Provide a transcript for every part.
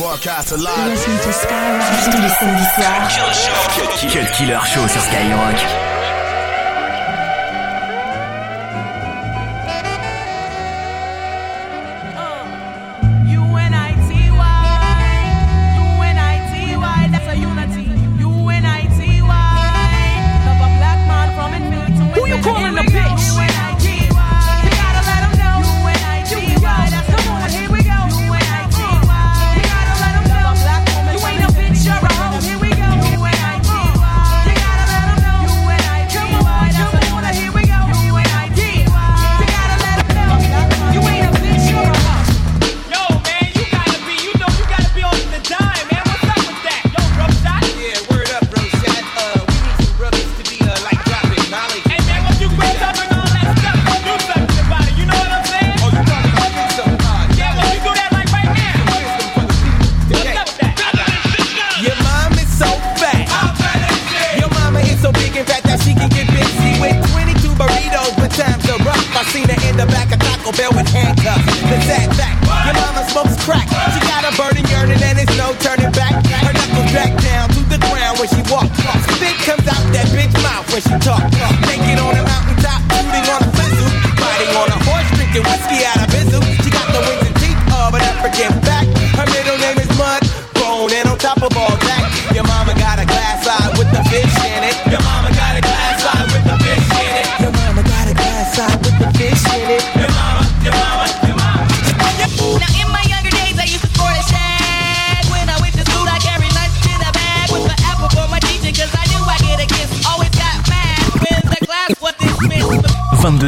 Broadcast live. Listen to Skyrock tous les samedis soirs. Cut Killer Show sur Skyrock. Taco Bell with handcuffs. The sad fact, your mama smokes crack. She got a burning yearning and there's no turning back. Her knuckles back down to the ground when she walks. Spit comes out that bitch mouth when she talks.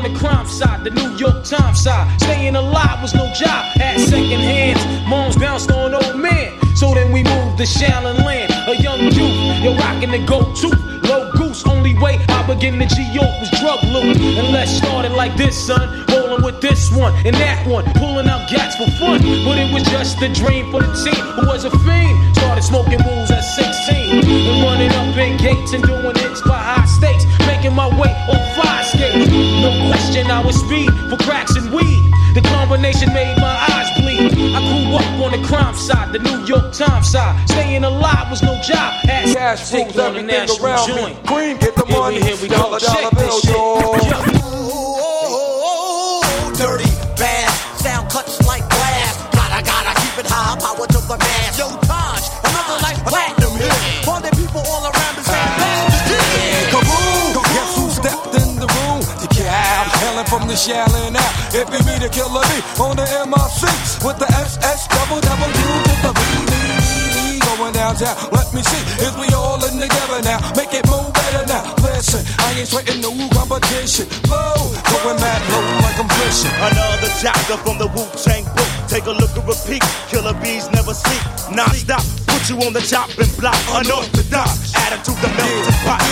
The crime side, the New York Times side. Staying alive was no job. Had At hands, moms bounced on old men. So then we moved to Shaolin Land. A young youth, they're rocking the go-to. Low goose, only way I began to geo was drug loot. And let's start it like this, son. Bowling with this one and that one. Pulling out gats for fun. But it was just a dream for the team who was a fiend. Started smoking rules at 16 and running up in gates and doing side, the New York Times side. Staying alive was no job. Had cash rules everything around joint. me. Green, get the money. Here we, here we dollar, go. Dollar, dollar bill, yo. From the out. If you meet a killer B on the MRC with the SS double double Q to the B. Going downtown, let me see if we all in together now. Make it move better now. Listen, I ain't sweating no competition. Low, going mad low like I'm fishing. Another chapter from the Wu Tang book. Take a look and repeat. Killer bees never sleep. Non stop. Put you on the chopping block. Unorthodox. Attitude the melting pot.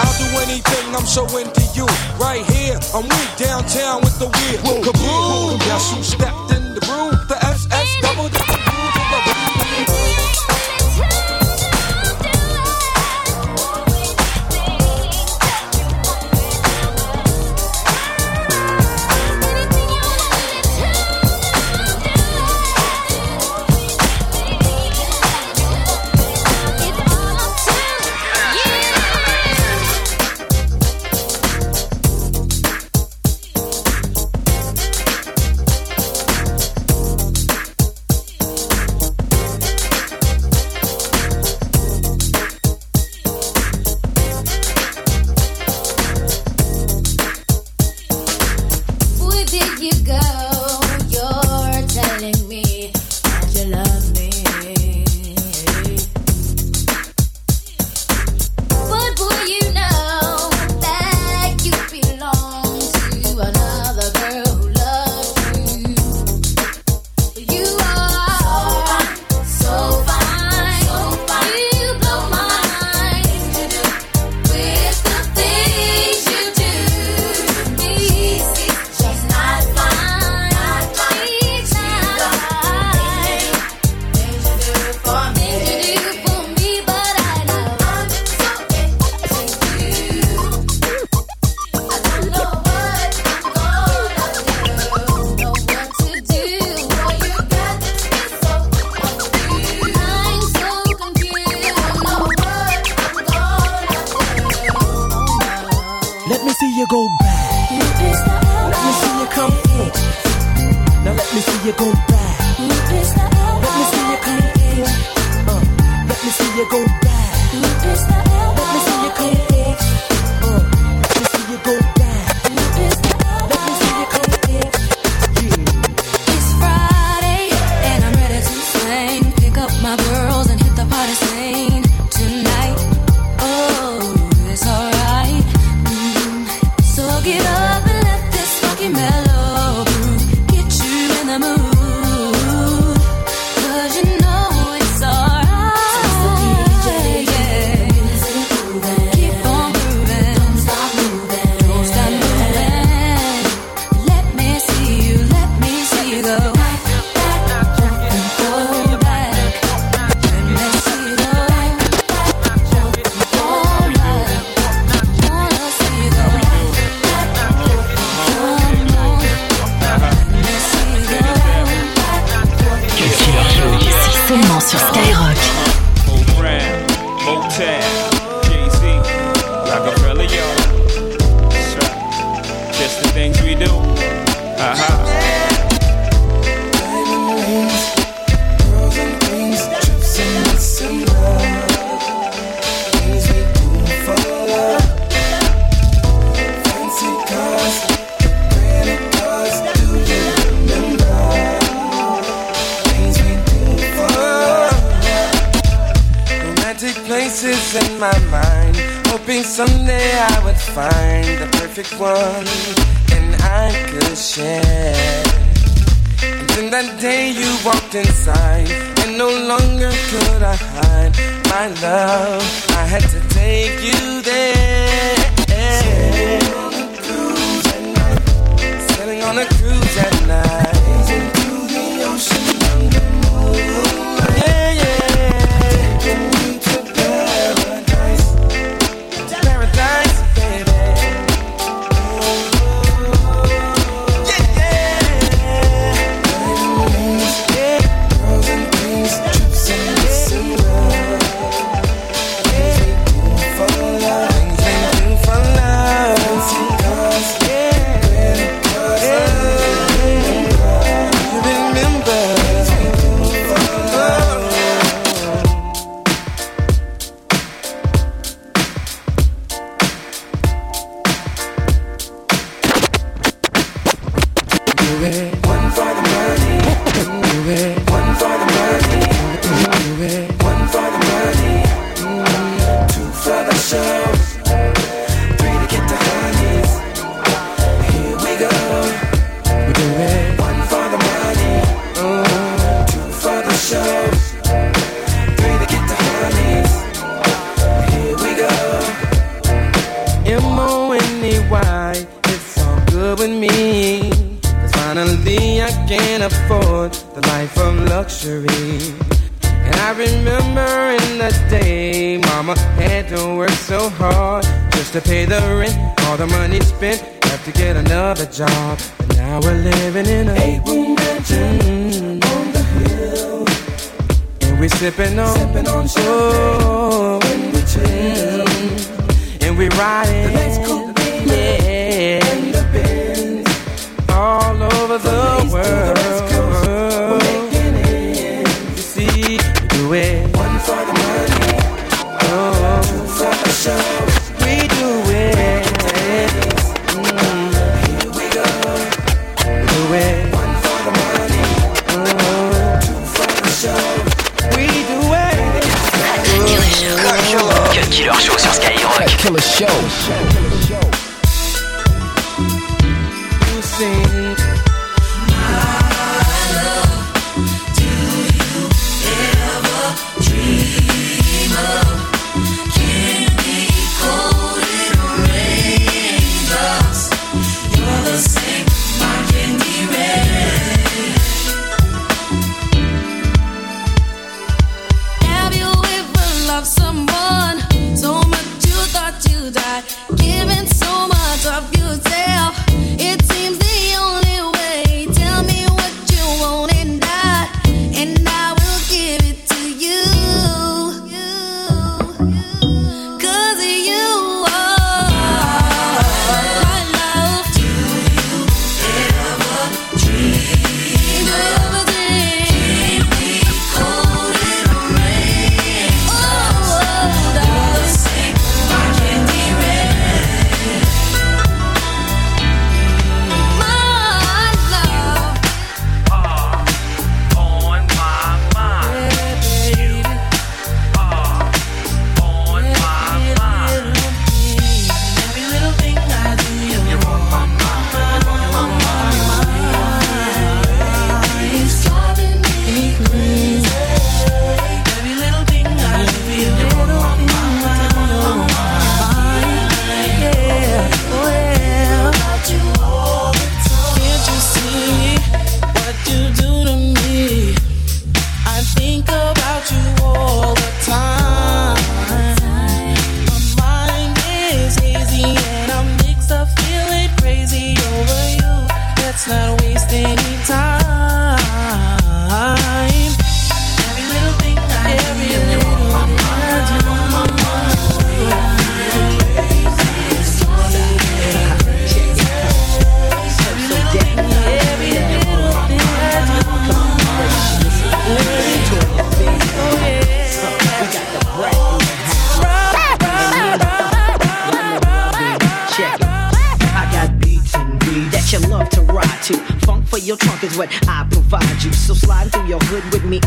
I'll do anything. I'm so into you. Right here. I'm weak downtown with the wheel. Kaboom. Guess who stepped Someday I would find the perfect one and I could share. And then that day you walked inside, and no longer could I hide my love. I had to take you there. hard just to pay the rent. All the money spent, have to get another job. But now we're living in a eight room mansion mm, on the hill, and we're sipping on, sipping on champagne oh, we chill, mm, and we riding the next yeah. Hood with me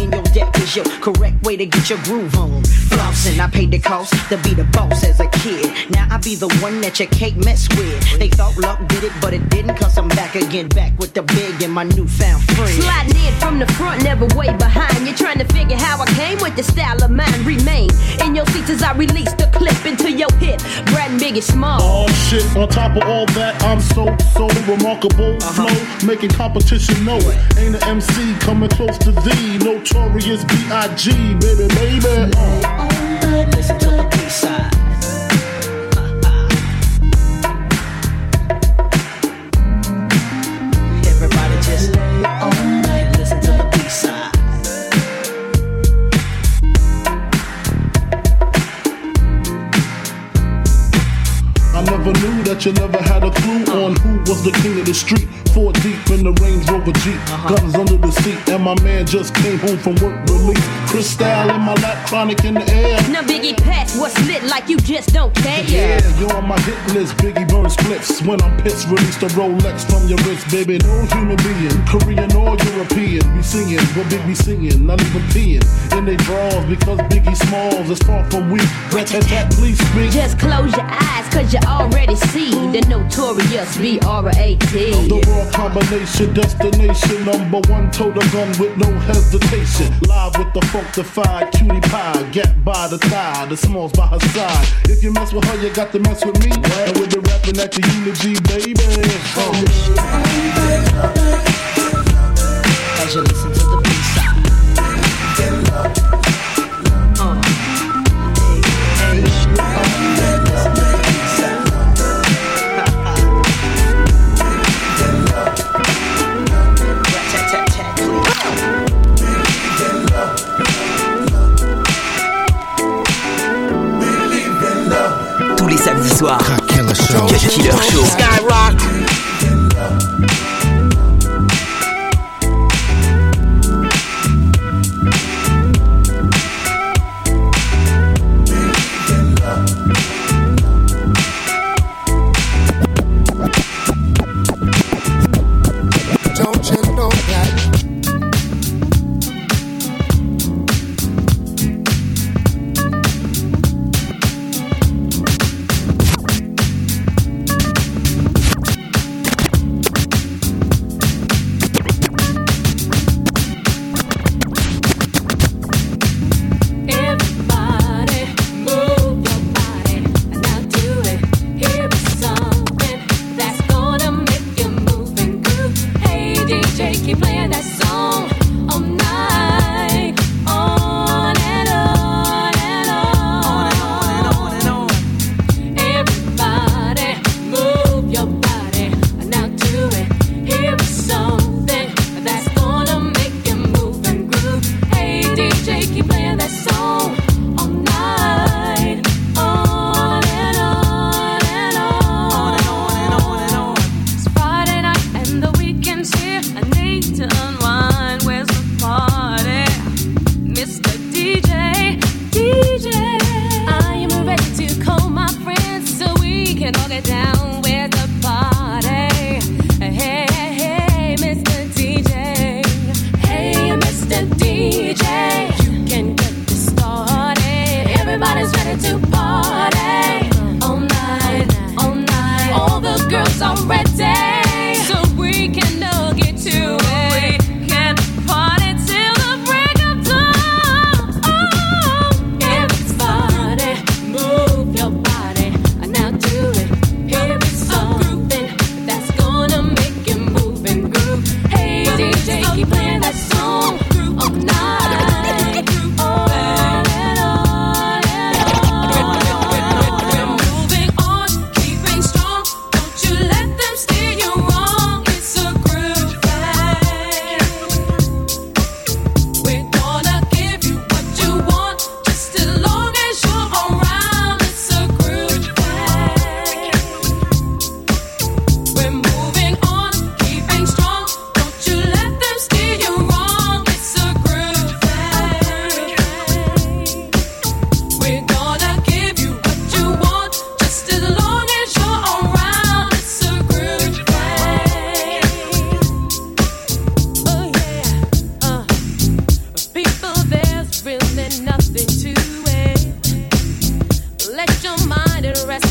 is your correct way to get your groove on. Flossing, I paid the cost to be the boss as a kid. Now I be the one that you can't mess with. They thought luck did it, but it didn't, cause I'm back again, back with the big and my newfound friend. Sliding in from the front, never way behind. You're trying to figure how I came with the style of mine. Remain in your seats as I release the clip into your hip. Brad Big and Small. Oh shit, on top of all that, I'm so, so remarkable. Uh-huh. Flow, making competition know it. Ain't an MC coming close to thee. Notorious B.I.G., baby, baby. Listen to the. Everybody that you never had a clue uh-huh. on who was the king of the street. Four deep in the Range Rover Jeep, uh-huh. guns under the seat, and my man just came home from work release. Crystal in my lap, chronic in the air. Now Biggie pass what's lit like you just don't care. Yeah, you're on my hit list. Biggie burn splits. When I'm pissed, release the Rolex from your wrist, baby. No human being, Korean or European, be singing what Biggie singing, not even peeing in they draws because Biggie Smalls is far from weak. Rat tat tat, please speak. Just close your eyes, cause you already see the notorious B-R-A-T. The raw combination, destination, number one, total gun with no hesitation. Live with the funkified cutie pie, get by the thigh, the smalls by her side. If you mess with her, you got to mess with me. And with the rapping at the eulogy, baby. Uh. As you listen Tous les samedis soirs. Killer Show. Cut Killer Show. The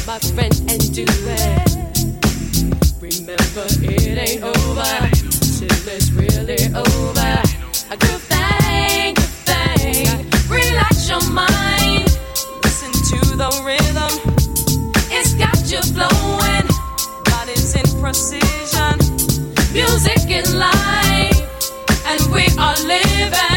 my friend, and do it. Remember, it ain't over till it's really over. Relax your mind. Listen to the rhythm. It's got you flowing. In precision. Music is life, and we are living.